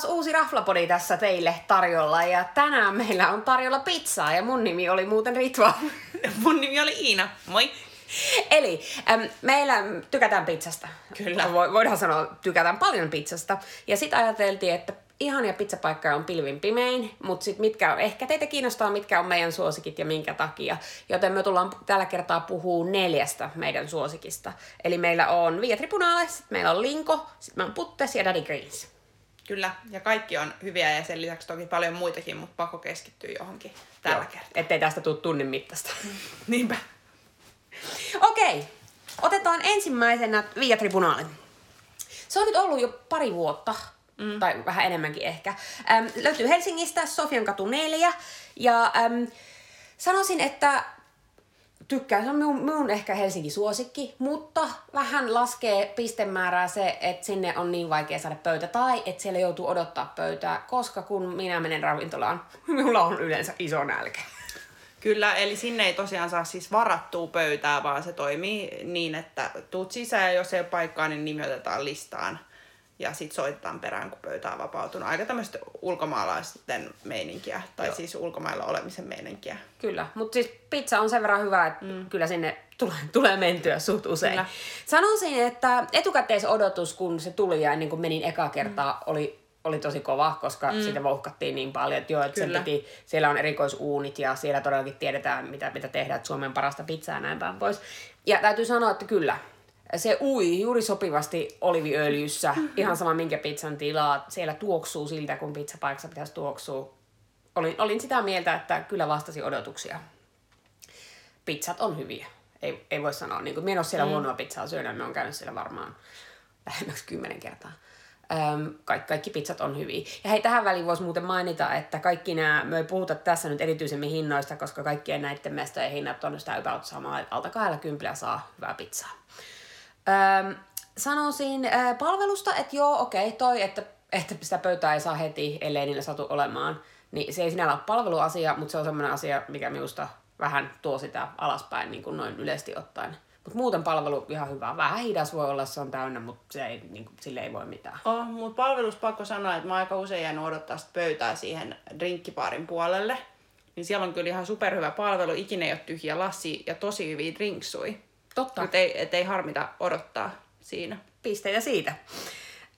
taas uusi Raflapodi tässä teille tarjolla ja tänään meillä on tarjolla pizzaa ja mun nimi oli muuten Ritva. Mun nimi oli Iina. Moi. Eli äm, meillä tykätään pizzasta. Kyllä. Vo, voidaan sanoa, tykätään paljon pizzasta. Ja sitten ajateltiin, että ihania pizzapaikkoja on pilvin pimein, mutta sitten mitkä on, ehkä teitä kiinnostaa, mitkä on meidän suosikit ja minkä takia. Joten me tullaan tällä kertaa puhuu neljästä meidän suosikista. Eli meillä on Via Tribunale, sit meillä on Linko, sitten meillä on Puttes ja Daddy Greens. Kyllä, ja kaikki on hyviä ja sen lisäksi toki paljon muitakin, mutta pakko keskittyä johonkin tällä Joo, kertaa. Ettei tästä tule tunnin mittaista. Niinpä. Okei, otetaan ensimmäisenä Via Tribunale. Se on nyt ollut jo pari vuotta, mm. tai vähän enemmänkin ehkä. Äm, löytyy Helsingistä, Sofian katu 4. Ja äm, sanoisin, että tykkään, se on minun, minun ehkä Helsinki suosikki, mutta vähän laskee pistemäärää se, että sinne on niin vaikea saada pöytä tai että siellä joutuu odottaa pöytää, koska kun minä menen ravintolaan, minulla on yleensä iso nälkä. Kyllä, eli sinne ei tosiaan saa siis varattua pöytää, vaan se toimii niin, että tuut sisään ja jos ei ole paikkaa, niin nimi otetaan listaan. Ja sitten soitetaan perään, kun pöytä on vapautunut. Aika tämmöistä ulkomaalaisten meininkiä, tai Joo. siis ulkomailla olemisen meininkiä. Kyllä, mutta siis pizza on sen verran hyvä, että mm. kyllä sinne tulee, tulee mentyä suht usein. Kyllä. Sanoisin, että etukäteisodotus, kun se tuli ja ennen kuin menin eka kertaa, mm. oli, oli tosi kova, koska mm. sitä vouhkattiin niin paljon, että joo, että sen piti, siellä on erikoisuunit ja siellä todellakin tiedetään, mitä, mitä tehdään, että Suomen parasta pizzaa ja näin päin pois. Ja täytyy sanoa, että kyllä, se ui juuri sopivasti oliviöljyssä, ihan sama minkä pizzan tilaa, siellä tuoksuu siltä, kun pizzapaikassa pitäisi tuoksua. Olin, olin sitä mieltä, että kyllä vastasi odotuksia. Pizzat on hyviä. Ei, ei voi sanoa, niin kuin, minä en ole siellä mm. huonoa pizzaa syönyt, me on käynyt siellä varmaan lähemmäksi kymmenen kertaa. Öm, kaikki, kaikki pizzat on hyviä. Ja hei, tähän väliin voisi muuten mainita, että kaikki nämä, me ei puhuta tässä nyt erityisemmin hinnoista, koska kaikkien näiden mestojen hinnat on sitä about samaa, että alta 20 saa hyvää pizzaa. Öm, sanoisin äh, palvelusta, että joo, okei, toi, että, että sitä pöytää ei saa heti, ellei niillä satu olemaan. Niin se ei sinällä ole palveluasia, mutta se on semmoinen asia, mikä minusta vähän tuo sitä alaspäin niin kuin noin yleisesti ottaen. Mutta muuten palvelu ihan hyvä. Vähän hidas voi olla, se on täynnä, mutta se ei, niin kuin, sille ei voi mitään. Oh, mutta palvelus pakko sanoa, että mä aika usein jäänyt odottaa sitä pöytää siihen drinkkipaarin puolelle. Niin siellä on kyllä ihan superhyvä palvelu, ikinä ei ole tyhjä lassi ja tosi hyviä drinksui. Totta. Et ei, et ei harmita odottaa siinä. pisteitä siitä.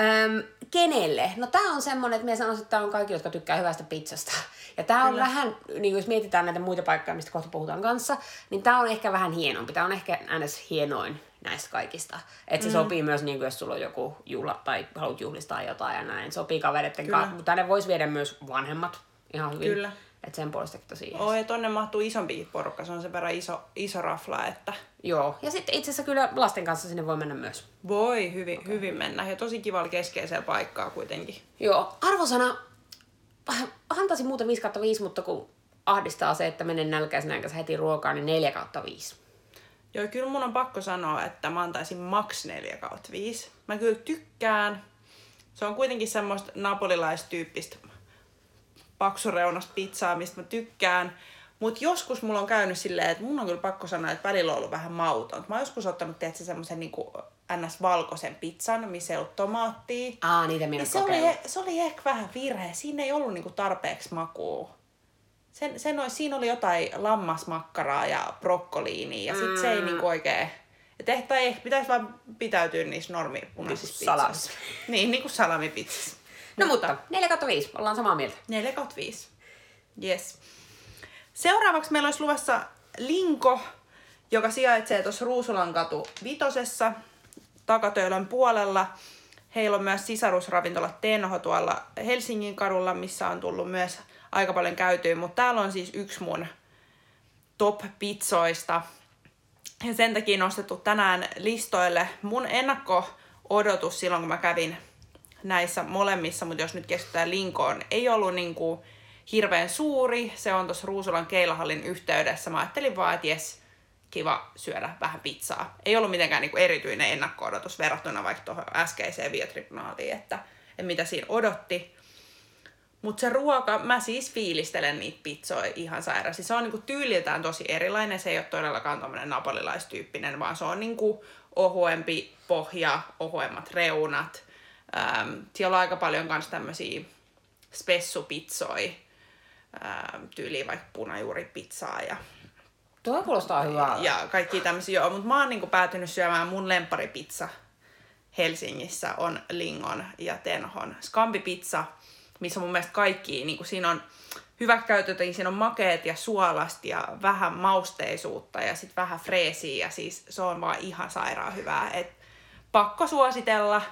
Öm, kenelle? No tää on semmonen, että minä sanoisin, että tää on kaikki, jotka tykkää hyvästä pizzasta. Ja tää on Kyllä. vähän, niin jos mietitään näitä muita paikkoja, mistä kohta puhutaan kanssa, niin tää on ehkä vähän hienompi. Tää on ehkä ns. hienoin näistä kaikista. Että se mm. sopii myös, niin kuin jos sulla on joku juhla tai haluat juhlistaa jotain ja näin. Sopii kavereiden Kyllä. kanssa, mutta tänne voisi viedä myös vanhemmat ihan hyvin. Kyllä. Että sen puolestakin tosi jees. Oh, ja tonne mahtuu isompikin porukka, se on sen verran iso, iso rafla, että Joo. Ja sitten itse asiassa kyllä lasten kanssa sinne voi mennä myös. voi hyvin, okay. hyvin mennä. Ja tosi kivalla keskeisellä paikkaa kuitenkin. Joo, arvosana antaisin muuten 5 kautta 5, mutta kun ahdistaa se, että menen nälkäisenä enkä heti ruokaa, niin 4 kautta 5. Joo, kyllä mun on pakko sanoa, että mä antaisin maks 4 kautta 5. Mä kyllä tykkään. Se on kuitenkin semmoista napolilaistyyppistä paksureunasta pizzaa, mistä mä tykkään. Mutta joskus mulla on käynyt silleen, että mun on kyllä pakko sanoa, että välillä on ollut vähän mauton. Mä oon joskus ottanut, tiedätkö, semmoisen niinku ns-valkoisen pizzan, missä ei ollut tomaattia. Aa, niitä minä Niin se, oli, se oli ehkä vähän virhe. Siinä ei ollut niinku tarpeeksi makua. Sen, sen oli, siinä oli jotain lammasmakkaraa ja brokkoliinia ja sit se ei Mm. niinku oikein... Et ehkä, tai ehkä pitäisi vaan pitäytyä niissä normipunaisissa Niinku pizzoissa. Niin, niinku salamipizzassa. No mutta, 4 kautta 5, ollaan samaa mieltä. 4 kautta 5. Yes. Seuraavaksi meillä olisi luvassa Linko, joka sijaitsee tuossa Ruusulan katu vitosessa takatöölön puolella. Heillä on myös sisarusravintola Tenho tuolla Helsingin kadulla, missä on tullut myös aika paljon käytyä, mutta täällä on siis yksi mun top-pizzoista. Ja sen takia nostettu tänään listoille mun ennakko-odotus silloin, kun mä kävin näissä molemmissa, mutta jos nyt keskitytään Linkoon, ei ollut niinku hirveän suuri. Se on tuossa Ruusulan keilahallin yhteydessä. Mä ajattelin vaan, että jes, kiva syödä vähän pizzaa. Ei ollut mitenkään niinku erityinen ennakko-odotus verrattuna vaikka tuohon äskeiseen vietribunaaliin, että, että mitä siinä odotti. Mutta se ruoka, mä siis fiilistelen niitä pizzoja ihan sairaasti. Se on niinku tyyliltään tosi erilainen. Se ei ole todellakaan tommonen napolilaistyyppinen, vaan se on niinku ohuempi pohja, ohuemmat reunat. Ähm, siellä on aika paljon myös tämmöisiä spessupitsoja, ähm, tyyliin vaikka punajuuripizzaa ja, Tuo kuulostaa hyvältä. ja kaikki tämmöisiä. Joo, mutta mä oon niinku päätynyt syömään mun lemparipizza Helsingissä on Lingon ja Tenhon Skampi-pizza, missä mun mielestä kaikki, niin kuin siinä on hyvät käytöt, siinä on makeet ja suolasta ja vähän mausteisuutta ja sitten vähän freesiä ja siis se on vaan ihan sairaan hyvää. Et pakko suositella,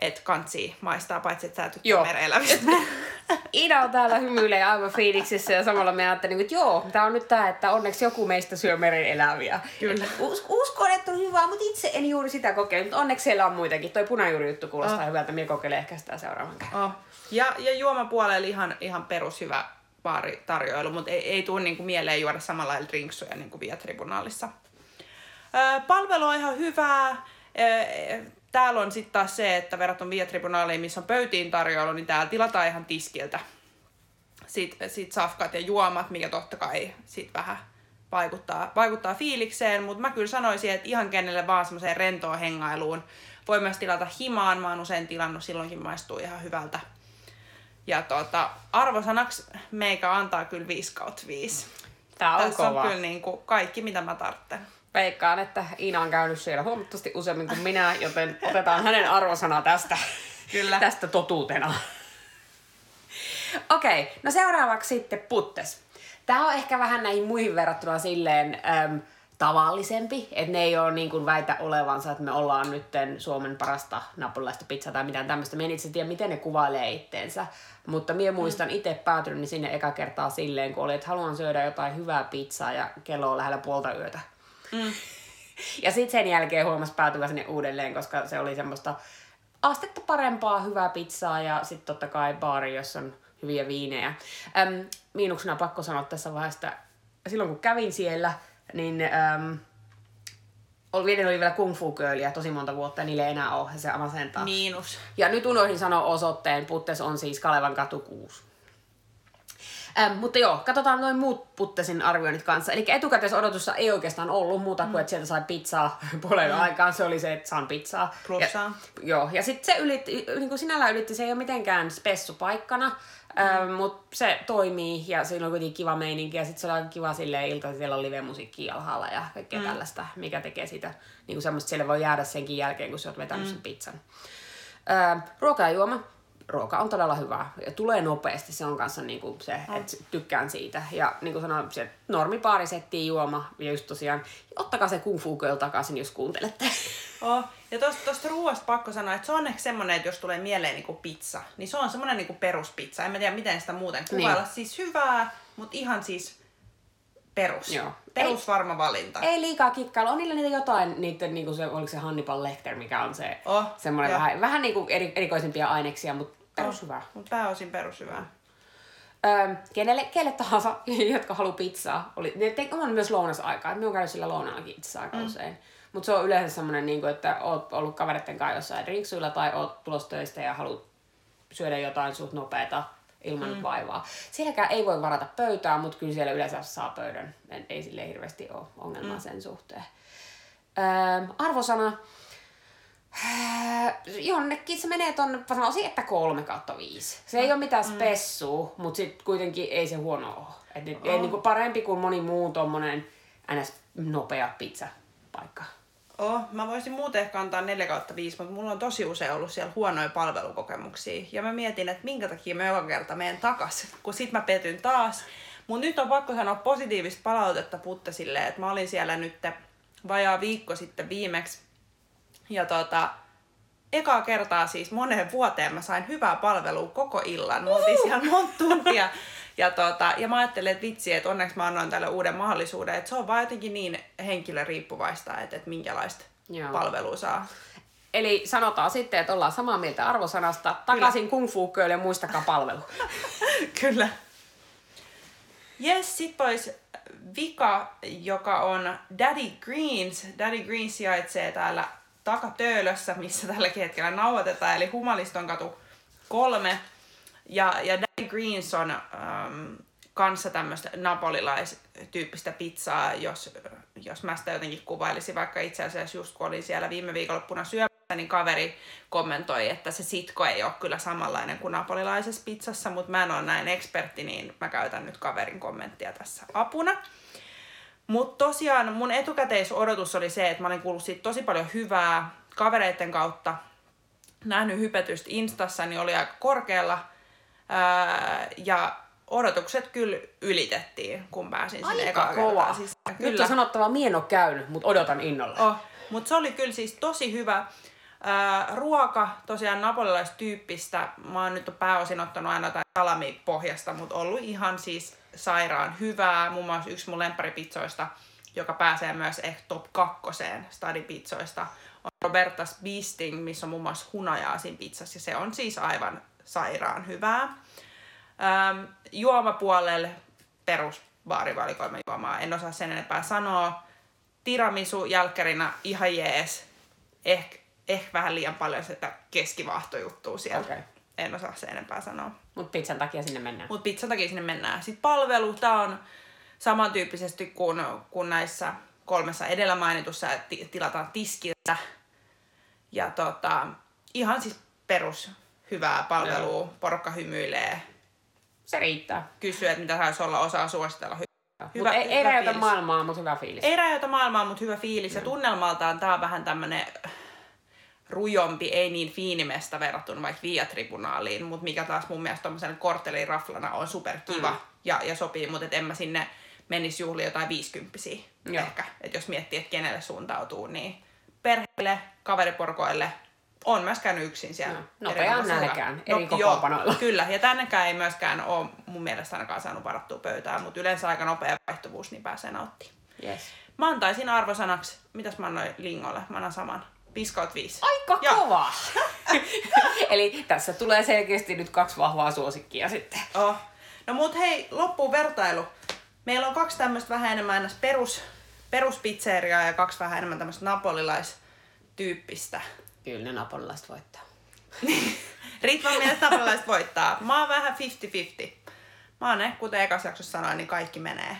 että kansi maistaa, paitsi että sä tykkää mereelävistä. Ida on täällä hymyilee aivan fiiliksissä ja samalla me ajattelin, että joo, tää on nyt tää, että onneksi joku meistä syö meren eläviä. Kyllä. Us- uskon, että on hyvää, mutta itse en juuri sitä kokeile, mutta onneksi siellä on muitakin. Toi punajuurijuttu kuulostaa Oh. hyvältä, minä kokeilen ehkä sitä seuraavan kerran. Oh. Ja, ja juomapuolella ihan, ihan perushyvä baaritarjoilu, mutta ei, ei tule niinku mieleen juoda samalla lailla drinksuja niin kuin palvelu on ihan hyvää. Täällä on sitten taas se, että verrattuna Via-tribunaaliin, missä on pöytiin tarjoilu, niin täällä tilataan ihan tiskiltä sit, sit safkat ja juomat, mikä totta kai sit vähän vaikuttaa, vaikuttaa fiilikseen, mutta mä kyllä sanoisin, että ihan kenelle vaan semmoiseen rentoon hengailuun. Voi myös tilata himaan, mä oon usein tilannut, silloinkin maistuu ihan hyvältä. Ja tota, arvosanaksi meikä antaa kyllä 5 kautta 5. Tää on Tässä kova. on kyllä niin kuin kaikki, mitä mä tarvitsen. Veikkaan, että Iina on käynyt siellä huomattavasti useammin kuin minä, joten otetaan hänen arvosana tästä, Kyllä. tästä totuutena. Okei, okay, no seuraavaksi sitten puttes. Tämä on ehkä vähän näihin muihin verrattuna silleen äm, tavallisempi, että ne ei ole niin kuin väitä olevansa, että me ollaan nyt Suomen parasta napolilaista pizzaa tai mitään tämmöistä. Me en itse tiedä, miten ne kuvailee itteensä, mutta minä muistan itse päätynyt niin sinne eka kertaa silleen, kun oli, että haluan syödä jotain hyvää pizzaa ja kello on lähellä puolta yötä. Mm. Ja sitten sen jälkeen huomasi päätyvä sinne uudelleen, koska se oli semmoista astetta parempaa, hyvää pizzaa ja sitten totta kai baari, jossa on hyviä viinejä. Äm, miinuksena pakko sanoa tässä vaiheessa, että silloin kun kävin siellä, niin äm, oli, vielä- oli vielä kung fu girlia tosi monta vuotta ja niille ei enää ole, se masentaa. Miinus. Ja nyt unohdin sanoa osoitteen, Puttes on siis Kalevan katu 6. Ähm, mutta joo, katsotaan noin muut Puttesin arvioinnit kanssa. Eli etukäteisodotussa ei oikeastaan ollut muuta kuin, että sieltä sai pizzaa puolen mm. aikaan. Se oli se, että saan pizzaa. Plussaa. Ja, joo, ja sitten se ylitti, niin kuin sinällään ylitti, se ei ole mitenkään spessupaikkana, mm. Ähm, mutta se toimii ja siinä on kuitenkin kiva meininki. Ja sitten se on kiva silleen ilta, siellä on live-musiikkia alhaalla ja kaikkea mm. tällaista, mikä tekee sitä niin kuin semmoista, siellä voi jäädä senkin jälkeen, kun sä oot vetänyt mm. sen pizzan. Ruoka ja juoma. Ruoka on todella hyvää ja tulee nopeasti. Se on kanssa niinku se, On. että tykkään siitä. Ja niin kuin sanoin, se normipaarisettiin juoma ja just tosiaan, ottakaa se kung fu takaisin, jos kuuntelette. Oh. Ja tosta, tosta ruoasta pakko sanoa, että se on ehkä semmonen, että jos tulee mieleen niinku pizza, niin se on semmonen niinku peruspizza. En mä tiedä, miten sitä muuten kuvailla. Niin. Siis hyvää, mutta ihan siis perus. Joo. Perusvarma valinta. Ei liikaa kikkailla. On niillä niitä jotain, niiden, niinku se, oliko se Hannibal Lecter, mikä on se Oh, semmoinen joo. vähän, vähän niinku eri, erikoisempia aineksia, mutta perus hyvää. Mutta pääosin perushyvää. Öö, kenelle, kelle tahansa, jotka haluaa pizzaa. Oli, ne te, on myös lounasaikaa. Minä olen käynyt sillä lounaallakin itse aika mm. usein. Mutta se on yleensä semmoinen, niin että oot ollut kavereiden kanssa jossain drinksuilla tai oot tulossa töistä ja haluat syödä jotain suht nopeeta ilman mm. vaivaa. Sielläkään ei voi varata pöytää, mutta kyllä siellä yleensä saa pöydän. En, ei sille hirveästi ole ongelmaa mm. sen suhteen. Öö, arvosana. Jonnekin se menee tonne, sanoisin, että kolme kautta viisi. Se ei ole mitään spessua, mutta sitten kuitenkin ei se huono ole. Et nyt, ei, niinku parempi kuin moni muu tommonen ns. nopea pizzapaikka. Oh, mä voisin muuten ehkä antaa 4 kautta 5, mutta mulla on tosi usein ollut siellä huonoja palvelukokemuksia. Ja mä mietin, että minkä takia mä joka kerta menen takas, kun sit mä petyn taas. Mun nyt on pakko sanoa positiivista palautetta Puttesille, että mä olin siellä nyt vajaa viikko sitten viimeksi. Ja tota, ekaa kertaa siis moneen vuoteen mä sain hyvää palvelua koko illan. Me oltiin siellä monta tuntia. Ja, tota, ja mä ajattelin, että vitsi, että onneksi mä annoin tälle uuden mahdollisuuden. Että se on vaan jotenkin niin henkilöriippuvaista, että, että minkälaista Joo. palvelua saa. Eli sanotaan sitten, että ollaan samaa mieltä arvosanasta. Takaisin kung fu ja muistakaa palvelu. Kyllä. Yes, sit pois vika, joka on Daddy Greens. Daddy Greens sijaitsee täällä takatöölössä, missä tälläkin hetkellä nauhoitetaan, eli Humaliston katu kolme. Ja, ja Daddy Greens on ähm, kanssa tämmöistä napolilaistyyppistä pizzaa, jos, jos mä sitä jotenkin kuvailisin, vaikka itse asiassa just kun olin siellä viime viikonloppuna syömässä, niin kaveri kommentoi, että se sitko ei ole kyllä samanlainen kuin napolilaisessa pizzassa, mutta mä en ole näin ekspertti, niin mä käytän nyt kaverin kommenttia tässä apuna. Mutta tosiaan mun etukäteisodotus oli se, että mä olin kuullut siitä tosi paljon hyvää kavereiden kautta, nähnyt hypetystä Instassa, niin oli aika korkealla. Ää, ja odotukset kyllä ylitettiin, kun pääsin sinne Aika ekaa kova. kertaa sisään. Nyt on sanottava, mie en ole käynyt, mutta odotan innolla. Oh, mutta se oli kyllä siis tosi hyvä. Ää, ruoka, tosiaan napolilaistyyppistä. Mä oon nyt pääosin ottanut aina jotain salamipohjasta, mutta ollut ihan siis sairaan hyvää. Muun muassa yksi mun lempparipizzoista, joka pääsee myös ehkä top kakkoseen stadipizzoista, on Roberta's Beasting, missä on muun muassa hunajaa siinä pizzassa. Ja se on siis aivan sairaan hyvää. Ähm, juomapuolelle perus baarivalikoima juomaa. En osaa sen enempää sanoa. Tiramisu jälkkärinä ihan jees. Ehkä eh vähän liian paljon sitä keskivahtojuttua siellä. Okei. En osaa sen enempää sanoa. Mutta pizzan takia sinne mennään. Mutta pizzan takia sinne mennään. Sitten palvelu, tämä on samantyyppisesti kuin, kuin näissä kolmessa edellä mainitussa, että ti- tilataan tiskiltä. Ja tota, ihan siis perus hyvää palvelua, porukka hymyilee, Se riittää. kysyy, että mitä saisi olla, osaa suositella. Hy- Hyvä, ei, ei fiilis. maailmaa, mutta hyvä fiilis. Ei räjäytä maailmaa, mutta hyvä fiilis. Ja tunnelmaltaan tää on vähän tämmönen rujompi, ei niin fiinimesta verrattuna vaikka Via-tribunaaliin, mutta mikä taas mun mielestä tommosen korttelin raflana on superkiva Mm. ja, ja sopii, mutta et en mä sinne menisi juhliin jotain viisikymppisiä Joo. ehkä. että jos miettii, että kenelle suuntautuu, niin perheelle, kaveriporukoille, on myös käynyt yksin siellä. Joo. Nopeaan nälkään, eri joo, kokoonpanoilla. Kyllä, ja tännekään ei myöskään ole mun mielestä ainakaan saanut varattua pöytää, mutta yleensä aika nopea vaihtuvuus, niin pääsee nauttimaan. Yes. Mä antaisin arvosanaksi, mitäs mä annoin Lingolle? Mä annan saman. 5 kautta 5. Aika Joo. kova! Eli tässä tulee selkeästi nyt kaksi vahvaa suosikkia sitten. Oh. No mut hei, loppuun vertailu. Meillä on kaksi tämmöistä vähän enemmän perus, peruspizzeriaa ja kaksi vähän enemmän tämmöistä napolilaistyyppistä. Kyllä ne napolilaiset voittaa. Ritvan mielestä napolilaiset voittaa. Mä oon vähän 50-50. Mä oon ne, kuten ekas jaksossa sanoin, niin kaikki menee.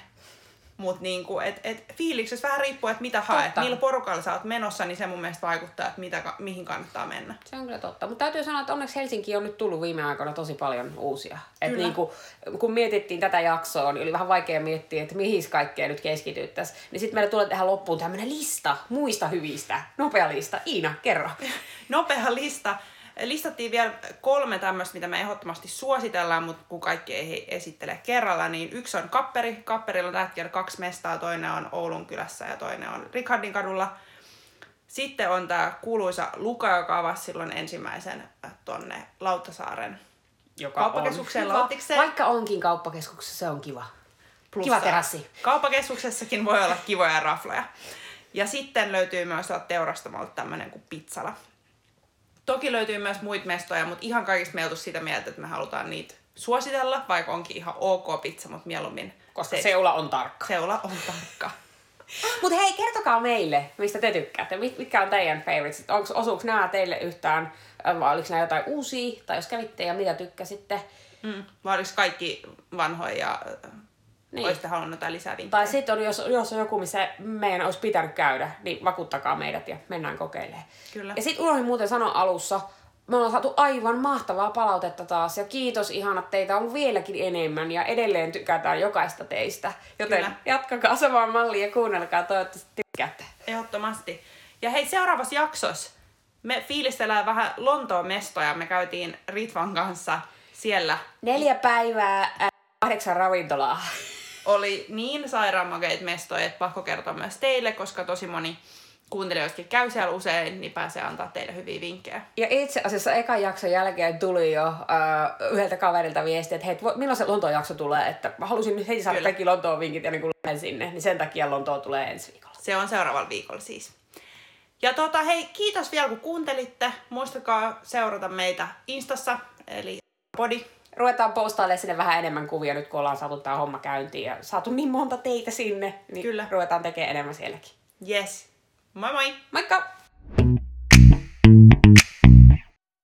Mut niinku, et, et fiiliksessä vähän riippuu, että mitä haet. Totta. Millä porukalla sä oot menossa, niin se mun mielestä vaikuttaa, että mitä, mihin kannattaa mennä. Se on kyllä totta. Mutta täytyy sanoa, että onneksi Helsinki on nyt tullut viime aikoina tosi paljon uusia. Et Kyllä. niin kun, mietittiin tätä jaksoa, niin oli vähän vaikea miettiä, että mihin kaikkea nyt keskityttäisiin. Niin sitten meille tulee tähän loppuun tämmöinen lista muista hyvistä. Nopea lista. Iina, kerro. Nopea lista. Listattiin vielä kolme tämmöistä, mitä me ehdottomasti suositellaan, mutta kun kaikki ei esittele kerralla, niin yksi on Kapperi. Kapperilla on tällä hetkellä kaksi mestaa, toinen on Oulun kylässä ja toinen on Rikardin kadulla. Sitten on tämä kuuluisa Luka, joka avasi silloin ensimmäisen äh, tonne Lauttasaaren Joka Kauppakeskukseen on. Vaikka onkin kauppakeskuksessa, se on kiva. Plussa Kiva terassi. Kauppakeskuksessakin voi olla kivoja rafloja. Ja sitten löytyy myös tuolta teurastamolta tämmönen kuin pizzala. Toki löytyy myös muita mestoja, mutta ihan kaikista me sitä mieltä, että me halutaan niitä suositella, vaikka onkin ihan ok pizza, mutta mieluummin Koska se, seula on tarkka. seula on tarkka. Mutta hei, kertokaa meille, mistä te tykkäätte. Mit- Mitkä on teidän favorites? Onko, osuuko nämä teille yhtään, vai oliko nämä jotain uusia? Tai jos kävitte ja mitä tykkäsitte? Mm. Vai oliko kaikki vanhoja ja Niin. olisitte halunnut jotain lisää vinkkejä? Tai sitten on, jos, jos on joku, missä meidän olisi pitänyt käydä, niin vakuuttakaa meidät ja mennään kokeilemaan. Kyllä. Ja sitten unohdin muuten sanoa alussa, me ollaan saatu aivan mahtavaa palautetta taas ja kiitos ihanat, teitä on vieläkin enemmän ja edelleen tykätään jokaista teistä. Joten Kyllä. jatkakaa samaan malliin ja kuunnelkaa, toivottavasti tykkäätte. Ehdottomasti. Ja hei, seuraavassa jaksossa me fiilistellään vähän Lontoon mestoja. Me käytiin Ritvan kanssa siellä. Neljä päivää, äh, kahdeksan ravintolaa. Oli niin sairaanmakeita mestoja, että pakko kertoa myös teille, koska tosi moni kuuntelijoistakin käy siellä usein, niin pääsee antaa teille hyviä vinkkejä. Ja itse asiassa ekan jakson jälkeen tuli jo äh, yhdeltä kaverilta viesti, että hei, milloin se Lontoon jakso tulee, että mä halusin nyt heti saada Kyllä. kaikki Lontoon vinkit ja niin kun lähden sinne, niin sen takia Lontoon tulee ensi viikolla. Se on seuraavalla viikolla siis. Ja tota, hei, kiitos vielä kun kuuntelitte. Muistakaa seurata meitä Instassa, eli Podi. Ruvetaan postailemaan sinne vähän enemmän kuvia nyt, kun ollaan saatu tää homma käyntiin ja saatu niin monta teitä sinne, niin Kyllä. ruvetaan tekemään enemmän sielläkin. Yes. Moi moi! Moikka!